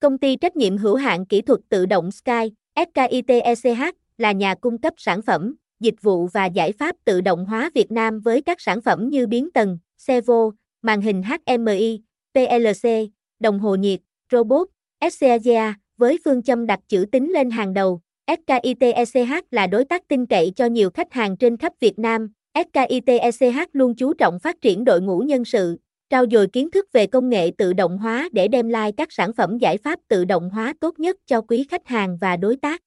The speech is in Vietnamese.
Công ty trách nhiệm hữu hạn kỹ thuật tự động Sky, SKITECH, là nhà cung cấp sản phẩm, dịch vụ và giải pháp tự động hóa Việt Nam với các sản phẩm như biến tần, servo, màn hình HMI, PLC, đồng hồ nhiệt, robot, SCAGA, với phương châm đặt chữ tính lên hàng đầu. SKITECH là đối tác tin cậy cho nhiều khách hàng trên khắp Việt Nam. SKITECH luôn chú trọng phát triển đội ngũ nhân sự, trao dồi kiến thức về công nghệ tự động hóa để đem lại các sản phẩm giải pháp tự động hóa tốt nhất cho quý khách hàng và đối tác.